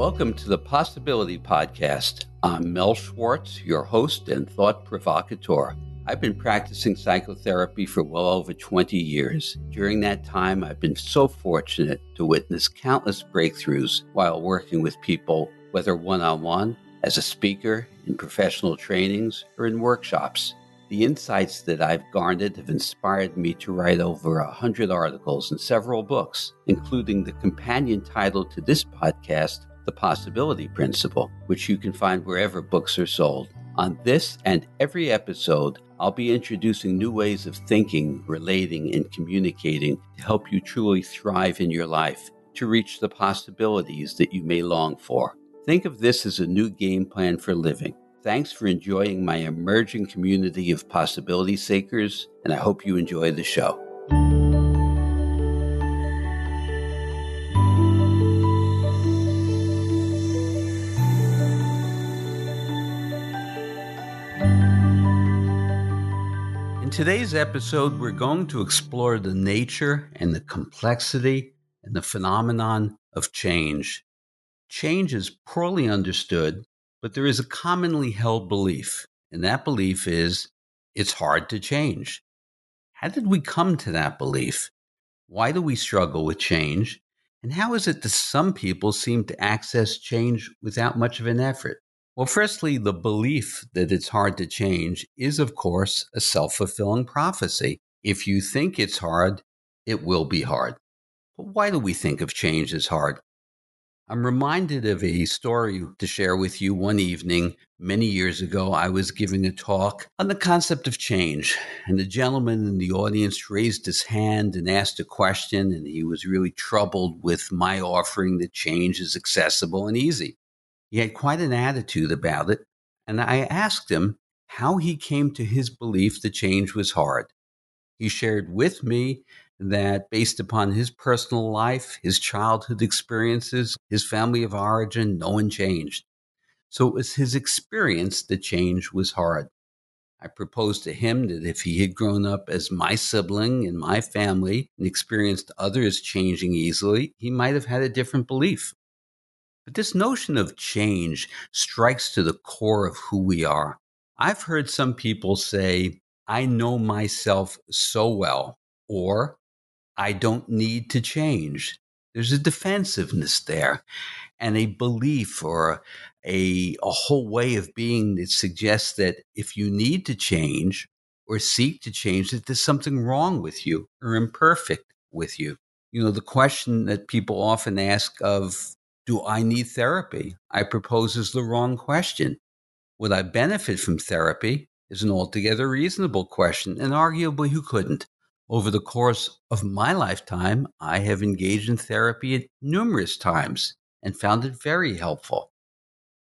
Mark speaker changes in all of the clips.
Speaker 1: Welcome to the Possibility Podcast. I'm Mel Schwartz, your host and thought provocateur. I've been practicing psychotherapy for well over 20 years. During that time, I've been so fortunate to witness countless breakthroughs while working with people, whether one on one, as a speaker, in professional trainings, or in workshops. The insights that I've garnered have inspired me to write over a hundred articles and several books, including the companion title to this podcast, The Possibility Principle, which you can find wherever books are sold. On this and every episode, I'll be introducing new ways of thinking, relating, and communicating to help you truly thrive in your life, to reach the possibilities that you may long for. Think of this as a new game plan for living. Thanks for enjoying my emerging community of possibility seekers, and I hope you enjoy the show. In today's episode, we're going to explore the nature and the complexity and the phenomenon of change. Change is poorly understood but there is a commonly held belief, and that belief is it's hard to change. How did we come to that belief? Why do we struggle with change? And how is it that some people seem to access change without much of an effort? Well, firstly, the belief that it's hard to change is, of course, a self fulfilling prophecy. If you think it's hard, it will be hard. But why do we think of change as hard? I'm reminded of a story to share with you. One evening, many years ago, I was giving a talk on the concept of change, and the gentleman in the audience raised his hand and asked a question, and he was really troubled with my offering that change is accessible and easy. He had quite an attitude about it, and I asked him how he came to his belief the change was hard. He shared with me that based upon his personal life, his childhood experiences, his family of origin, no one changed. So it was his experience that change was hard. I proposed to him that if he had grown up as my sibling in my family and experienced others changing easily, he might have had a different belief. But this notion of change strikes to the core of who we are. I've heard some people say, I know myself so well, or I don't need to change. There's a defensiveness there and a belief or a, a whole way of being that suggests that if you need to change or seek to change, that there's something wrong with you or imperfect with you. You know, the question that people often ask of, do I need therapy? I propose is the wrong question. Would I benefit from therapy? Is an altogether reasonable question, and arguably who couldn't? Over the course of my lifetime, I have engaged in therapy numerous times and found it very helpful.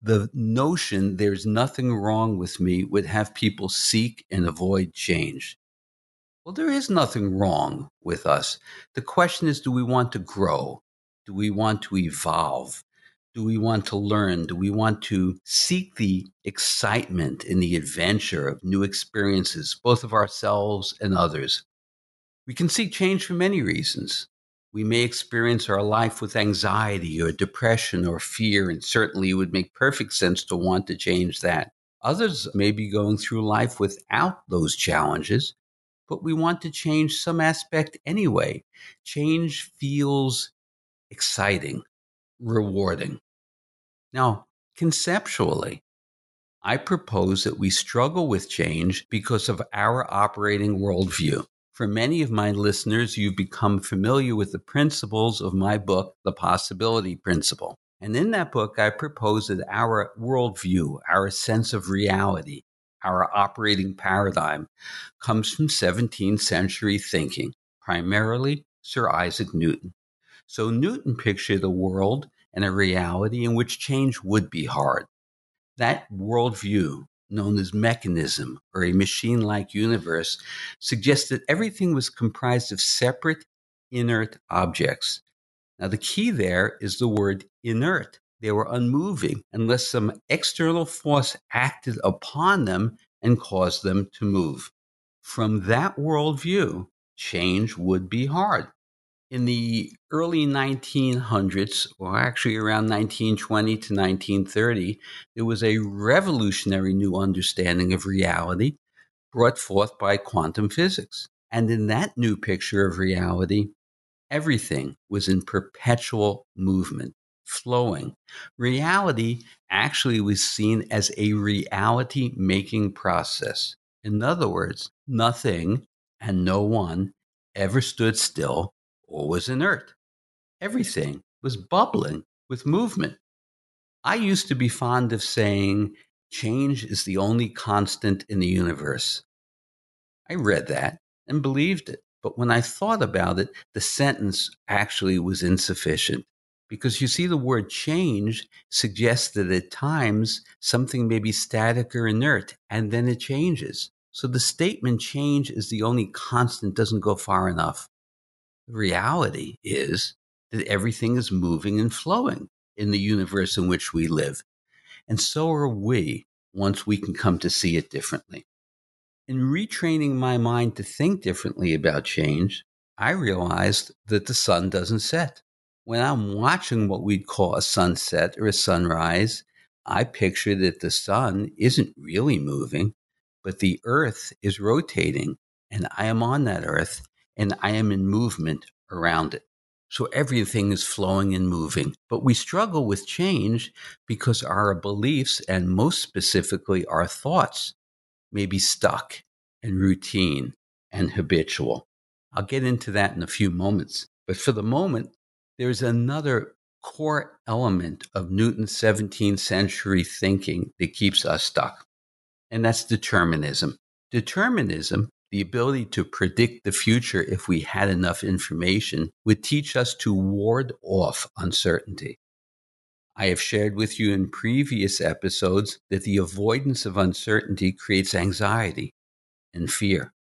Speaker 1: The notion there's nothing wrong with me would have people seek and avoid change. Well, there is nothing wrong with us. The question is do we want to grow? Do we want to evolve? Do we want to learn? Do we want to seek the excitement and the adventure of new experiences, both of ourselves and others? We can seek change for many reasons. We may experience our life with anxiety or depression or fear, and certainly it would make perfect sense to want to change that. Others may be going through life without those challenges, but we want to change some aspect anyway. Change feels exciting, rewarding. Now, conceptually, I propose that we struggle with change because of our operating worldview. For many of my listeners, you've become familiar with the principles of my book, The Possibility Principle. And in that book, I propose that our worldview, our sense of reality, our operating paradigm comes from 17th century thinking, primarily Sir Isaac Newton. So Newton pictured a world and a reality in which change would be hard. That worldview known as mechanism or a machine like universe suggests that everything was comprised of separate inert objects. Now, the key there is the word inert. They were unmoving unless some external force acted upon them and caused them to move. From that worldview, change would be hard. In the early 1900s, or actually around 1920 to 1930, there was a revolutionary new understanding of reality brought forth by quantum physics. And in that new picture of reality, everything was in perpetual movement, flowing. Reality actually was seen as a reality making process. In other words, nothing and no one ever stood still or was inert. Everything was bubbling with movement. I used to be fond of saying, change is the only constant in the universe. I read that and believed it. But when I thought about it, the sentence actually was insufficient. Because you see, the word change suggests that at times something may be static or inert, and then it changes. So the statement change is the only constant doesn't go far enough. The reality is that everything is moving and flowing in the universe in which we live. And so are we once we can come to see it differently. In retraining my mind to think differently about change, I realized that the sun doesn't set. When I'm watching what we'd call a sunset or a sunrise, I picture that the sun isn't really moving, but the earth is rotating and I am on that earth and I am in movement around it. So everything is flowing and moving. But we struggle with change because our beliefs, and most specifically our thoughts, may be stuck and routine and habitual. I'll get into that in a few moments. But for the moment, there's another core element of Newton's 17th century thinking that keeps us stuck, and that's determinism. Determinism the ability to predict the future if we had enough information would teach us to ward off uncertainty. I have shared with you in previous episodes that the avoidance of uncertainty creates anxiety and fear.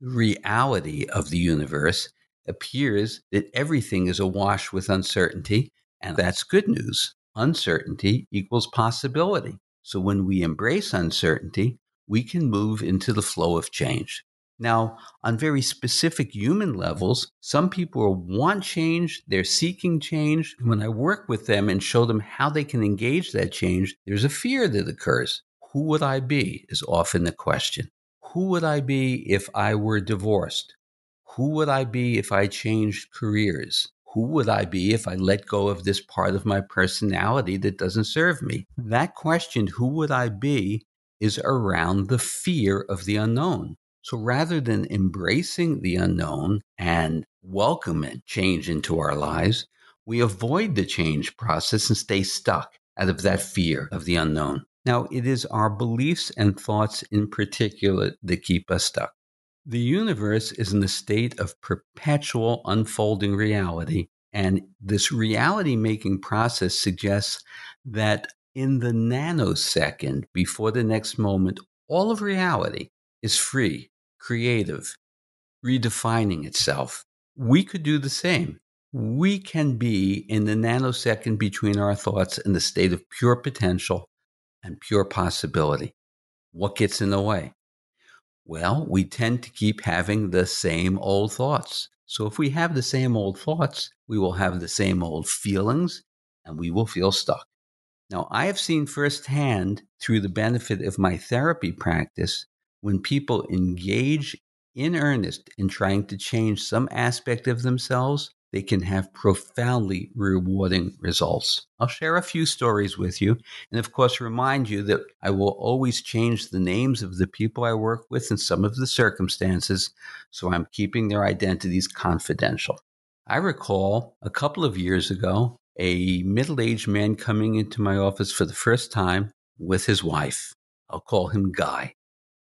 Speaker 1: The reality of the universe appears that everything is awash with uncertainty, and that's good news. Uncertainty equals possibility. So when we embrace uncertainty, we can move into the flow of change. Now, on very specific human levels, some people want change, they're seeking change. When I work with them and show them how they can engage that change, there's a fear that occurs. Who would I be? is often the question. Who would I be if I were divorced? Who would I be if I changed careers? Who would I be if I let go of this part of my personality that doesn't serve me? That question, who would I be, is around the fear of the unknown. So rather than embracing the unknown and welcoming change into our lives, we avoid the change process and stay stuck out of that fear of the unknown. Now, it is our beliefs and thoughts in particular that keep us stuck. The universe is in a state of perpetual unfolding reality, and this reality making process suggests that in the nanosecond before the next moment, all of reality is free creative, redefining itself. We could do the same. We can be in the nanosecond between our thoughts in the state of pure potential and pure possibility. What gets in the way? Well, we tend to keep having the same old thoughts. So if we have the same old thoughts, we will have the same old feelings and we will feel stuck. Now, I have seen firsthand through the benefit of my therapy practice when people engage in earnest in trying to change some aspect of themselves, they can have profoundly rewarding results. I'll share a few stories with you, and of course, remind you that I will always change the names of the people I work with and some of the circumstances, so I'm keeping their identities confidential. I recall a couple of years ago a middle aged man coming into my office for the first time with his wife. I'll call him Guy.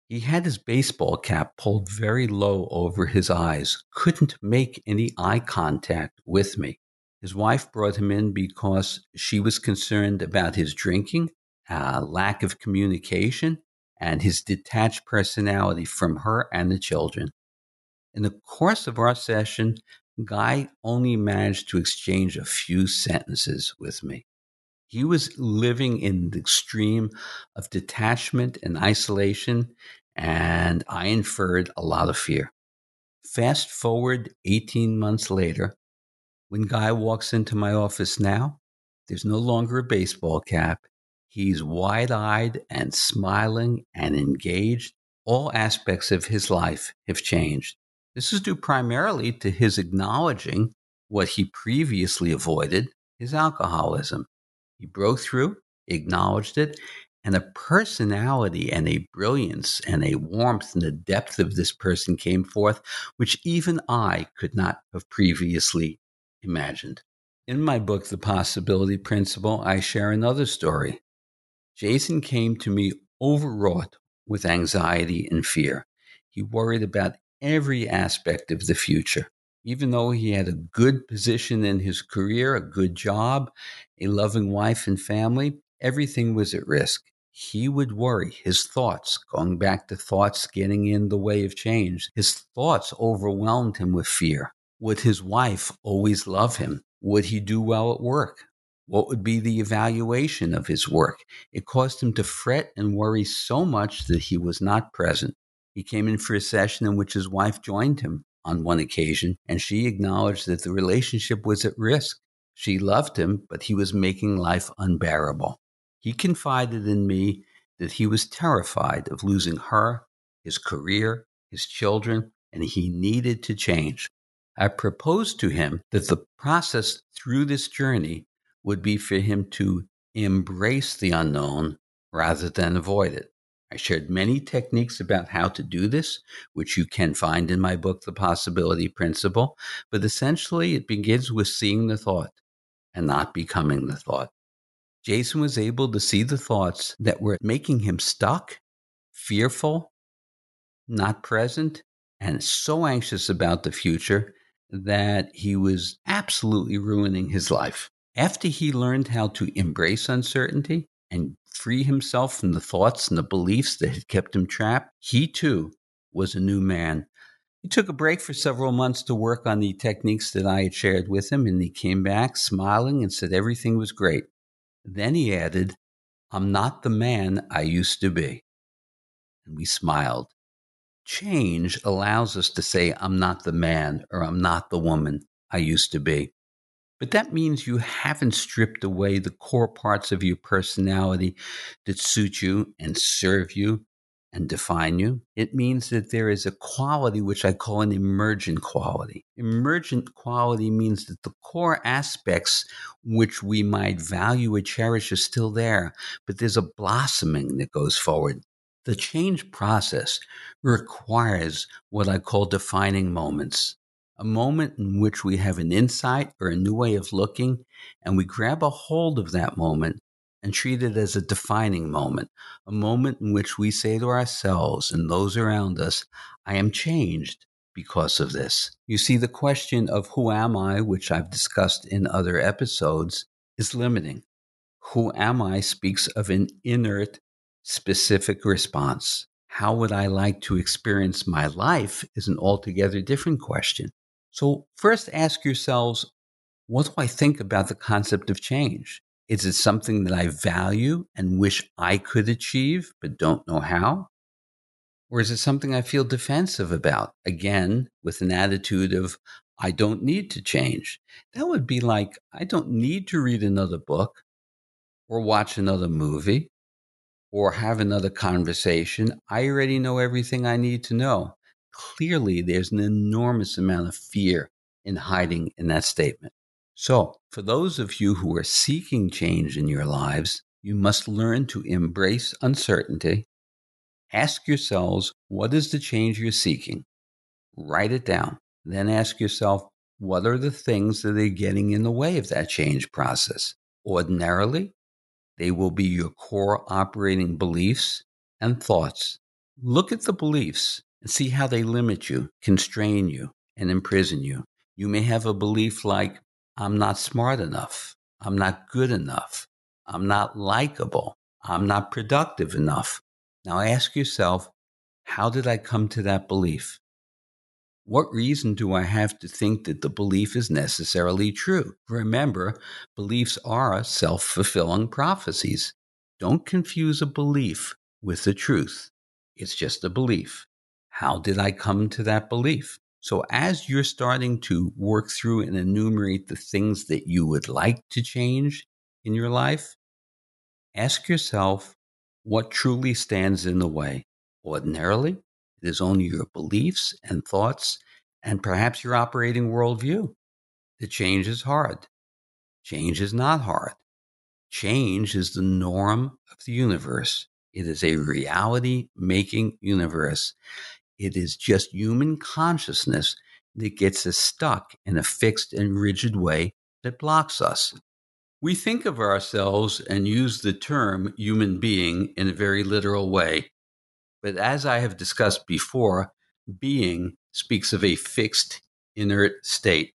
Speaker 1: He had his baseball cap pulled very low over his eyes, couldn't make any eye contact with me. His wife brought him in because she was concerned about his drinking, uh, lack of communication, and his detached personality from her and the children. In the course of our session, Guy only managed to exchange a few sentences with me. He was living in the extreme of detachment and isolation, and I inferred a lot of fear. Fast forward 18 months later, When Guy walks into my office now, there's no longer a baseball cap. He's wide eyed and smiling and engaged. All aspects of his life have changed. This is due primarily to his acknowledging what he previously avoided his alcoholism. He broke through, acknowledged it, and a personality and a brilliance and a warmth and the depth of this person came forth, which even I could not have previously imagined. In my book, The Possibility Principle, I share another story. Jason came to me overwrought with anxiety and fear. He worried about every aspect of the future. Even though he had a good position in his career, a good job, a loving wife and family, everything was at risk. He would worry. His thoughts, going back to thoughts getting in the way of change, his thoughts overwhelmed him with fear. Would his wife always love him? Would he do well at work? What would be the evaluation of his work? It caused him to fret and worry so much that he was not present. He came in for a session in which his wife joined him on one occasion, and she acknowledged that the relationship was at risk. She loved him, but he was making life unbearable. He confided in me that he was terrified of losing her, his career, his children, and he needed to change. I proposed to him that the process through this journey would be for him to embrace the unknown rather than avoid it. I shared many techniques about how to do this, which you can find in my book, The Possibility Principle. But essentially, it begins with seeing the thought and not becoming the thought. Jason was able to see the thoughts that were making him stuck, fearful, not present, and so anxious about the future that he was absolutely ruining his life. After he learned how to embrace uncertainty and free himself from the thoughts and the beliefs that had kept him trapped, he too was a new man. He took a break for several months to work on the techniques that I had shared with him, and he came back smiling and said everything was great. Then he added, I'm not the man I used to be. And we smiled. Change allows us to say, I'm not the man or I'm not the woman I used to be. But that means you haven't stripped away the core parts of your personality that suit you and serve you and define you. It means that there is a quality which I call an emergent quality. Emergent quality means that the core aspects which we might value or cherish are still there, but there's a blossoming that goes forward. The change process requires what I call defining moments a moment in which we have an insight or a new way of looking, and we grab a hold of that moment and treat it as a defining moment, a moment in which we say to ourselves and those around us, I am changed because of this. You see, the question of who am I, which I've discussed in other episodes, is limiting. Who am I speaks of an inert, specific response. How would I like to experience my life is an altogether different question. So, first ask yourselves what do I think about the concept of change? Is it something that I value and wish I could achieve, but don't know how? Or is it something I feel defensive about? Again, with an attitude of, I don't need to change. That would be like, I don't need to read another book or watch another movie or have another conversation. I already know everything I need to know clearly there's an enormous amount of fear in hiding in that statement. So, for those of you who are seeking change in your lives, you must learn to embrace uncertainty. Ask yourselves, what is the change you're seeking? Write it down. Then ask yourself, what are the things that are getting in the way of that change process? Ordinarily, they will be your core operating beliefs and thoughts. Look at the beliefs and see how they limit you, constrain you, and imprison you. You may have a belief like, I'm not smart enough. I'm not good enough. I'm not likable. I'm not productive enough. Now ask yourself, how did I come to that belief? What reason do I have to think that the belief is necessarily true? Remember, beliefs are self fulfilling prophecies. Don't confuse a belief with the truth. It's just a belief. How did I come to that belief? So, as you're starting to work through and enumerate the things that you would like to change in your life, ask yourself what truly stands in the way. Ordinarily, it is only your beliefs and thoughts and perhaps your operating worldview. The change is hard. Change is not hard. Change is the norm of the universe. It is a reality making universe. It is just human consciousness that gets us stuck in a fixed and rigid way that blocks us. We think of ourselves and use the term human being in a very literal way. But as I have discussed before, being speaks of a fixed, inert state.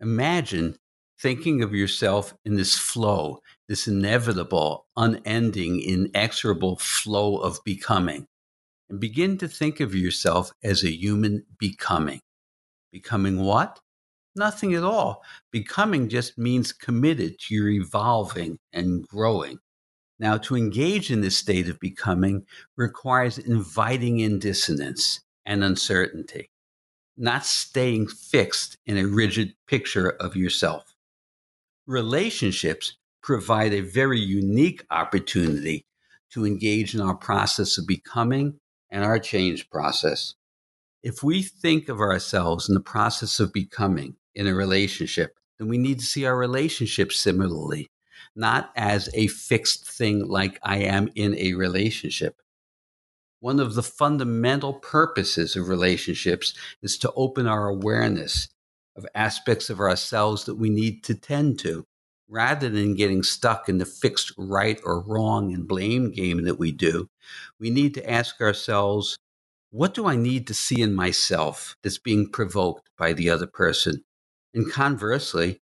Speaker 1: Imagine thinking of yourself in this flow, this inevitable, unending, inexorable flow of becoming. And begin to think of yourself as a human becoming. Becoming what? Nothing at all. Becoming just means committed to your evolving and growing. Now, to engage in this state of becoming requires inviting in dissonance and uncertainty, not staying fixed in a rigid picture of yourself. Relationships provide a very unique opportunity to engage in our process of becoming and our change process. If we think of ourselves in the process of becoming in a relationship, then we need to see our relationship similarly, not as a fixed thing like I am in a relationship. One of the fundamental purposes of relationships is to open our awareness of aspects of ourselves that we need to tend to, rather than getting stuck in the fixed right or wrong and blame game that we do. We need to ask ourselves, what do I need to see in myself that's being provoked by the other person? And conversely,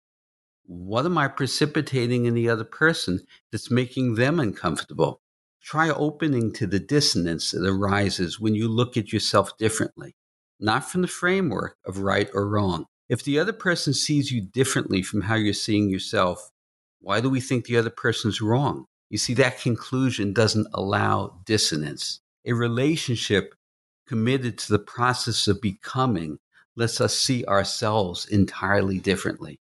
Speaker 1: what am I precipitating in the other person that's making them uncomfortable? Try opening to the dissonance that arises when you look at yourself differently, not from the framework of right or wrong. If the other person sees you differently from how you're seeing yourself, why do we think the other person's wrong? You see, that conclusion doesn't allow dissonance. A relationship committed to the process of becoming lets us see ourselves entirely differently.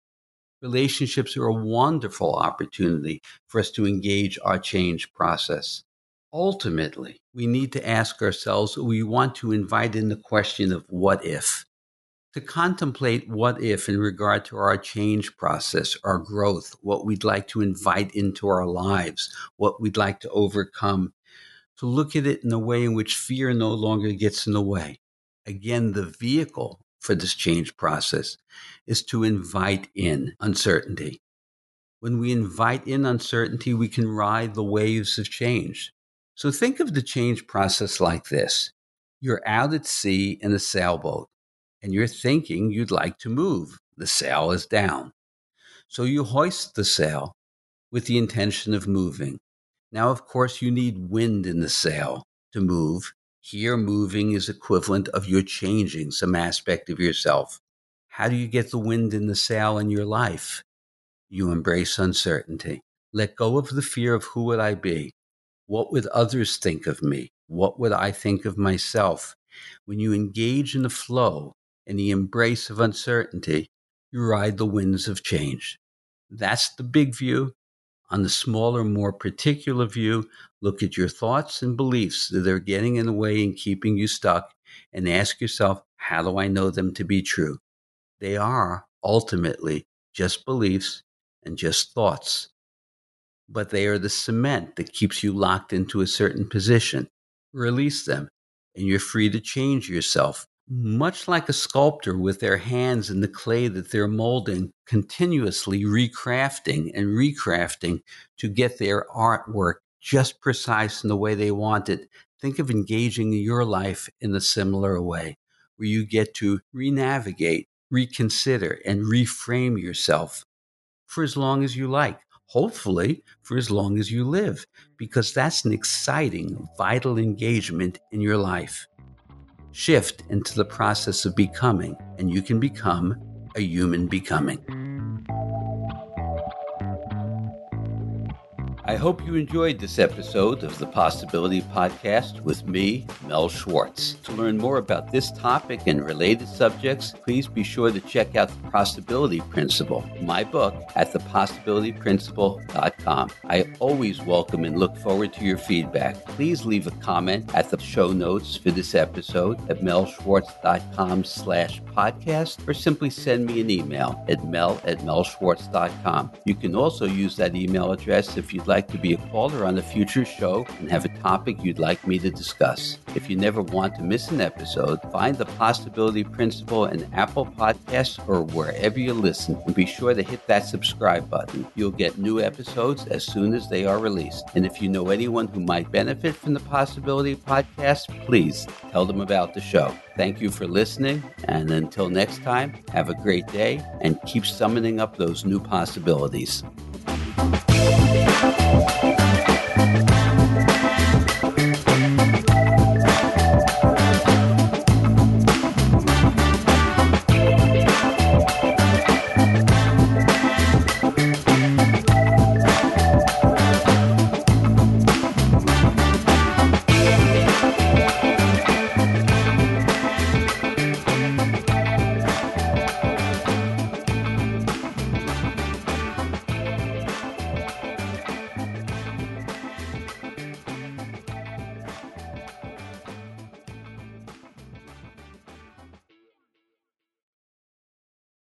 Speaker 1: Relationships are a wonderful opportunity for us to engage our change process. Ultimately, we need to ask ourselves we want to invite in the question of what if. To contemplate what if in regard to our change process, our growth, what we'd like to invite into our lives, what we'd like to overcome. To look at it in a way in which fear no longer gets in the way. Again, the vehicle for this change process is to invite in uncertainty. When we invite in uncertainty, we can ride the waves of change. So think of the change process like this you're out at sea in a sailboat and you're thinking you'd like to move. The sail is down. So you hoist the sail with the intention of moving. Now, of course, you need wind in the sail to move. Here, moving is equivalent of you changing some aspect of yourself. How do you get the wind in the sail in your life? You embrace uncertainty. Let go of the fear of who would I be? What would others think of me? What would I think of myself? When you engage in the flow and the embrace of uncertainty, you ride the winds of change. That's the big view. On the smaller, more particular view, look at your thoughts and beliefs that are getting in the way and keeping you stuck and ask yourself, how do I know them to be true? They are ultimately just beliefs and just thoughts but they are the cement that keeps you locked into a certain position. Release them, and you're free to change yourself. Much like a sculptor with their hands in the clay that they're molding, continuously recrafting and recrafting to get their artwork just precise in the way they want it. Think of engaging your life in a similar way, where you get to renavigate, reconsider, and reframe yourself for as long as you like hopefully for as long as you live, because that's an exciting, vital engagement in your life. Shift into the process of becoming, and you can become a human becoming. I hope you enjoyed this episode of the Possibility Podcast with me, Mel Schwartz. To learn more about this topic and related subjects, please be sure to check out The Possibility Principle, my book, at thepossibilityprinciple.com. I always welcome and look forward to your feedback. Please leave a comment at the show notes for this episode at melschwartz.com slash podcast or simply send me an email at mel at melschwartz.com. You can also use that email address if you'd like like to be a caller on the future show and have a topic you'd like me to discuss. If you never want to miss an episode, find the Possibility Principle in Apple Podcasts or wherever you listen and be sure to hit that subscribe button. You'll get new episodes as soon as they are released. And if you know anyone who might benefit from the Possibility Podcast, please tell them about the show. Thank you for listening, and until next time, have a great day and keep summoning up those new possibilities. Thank you.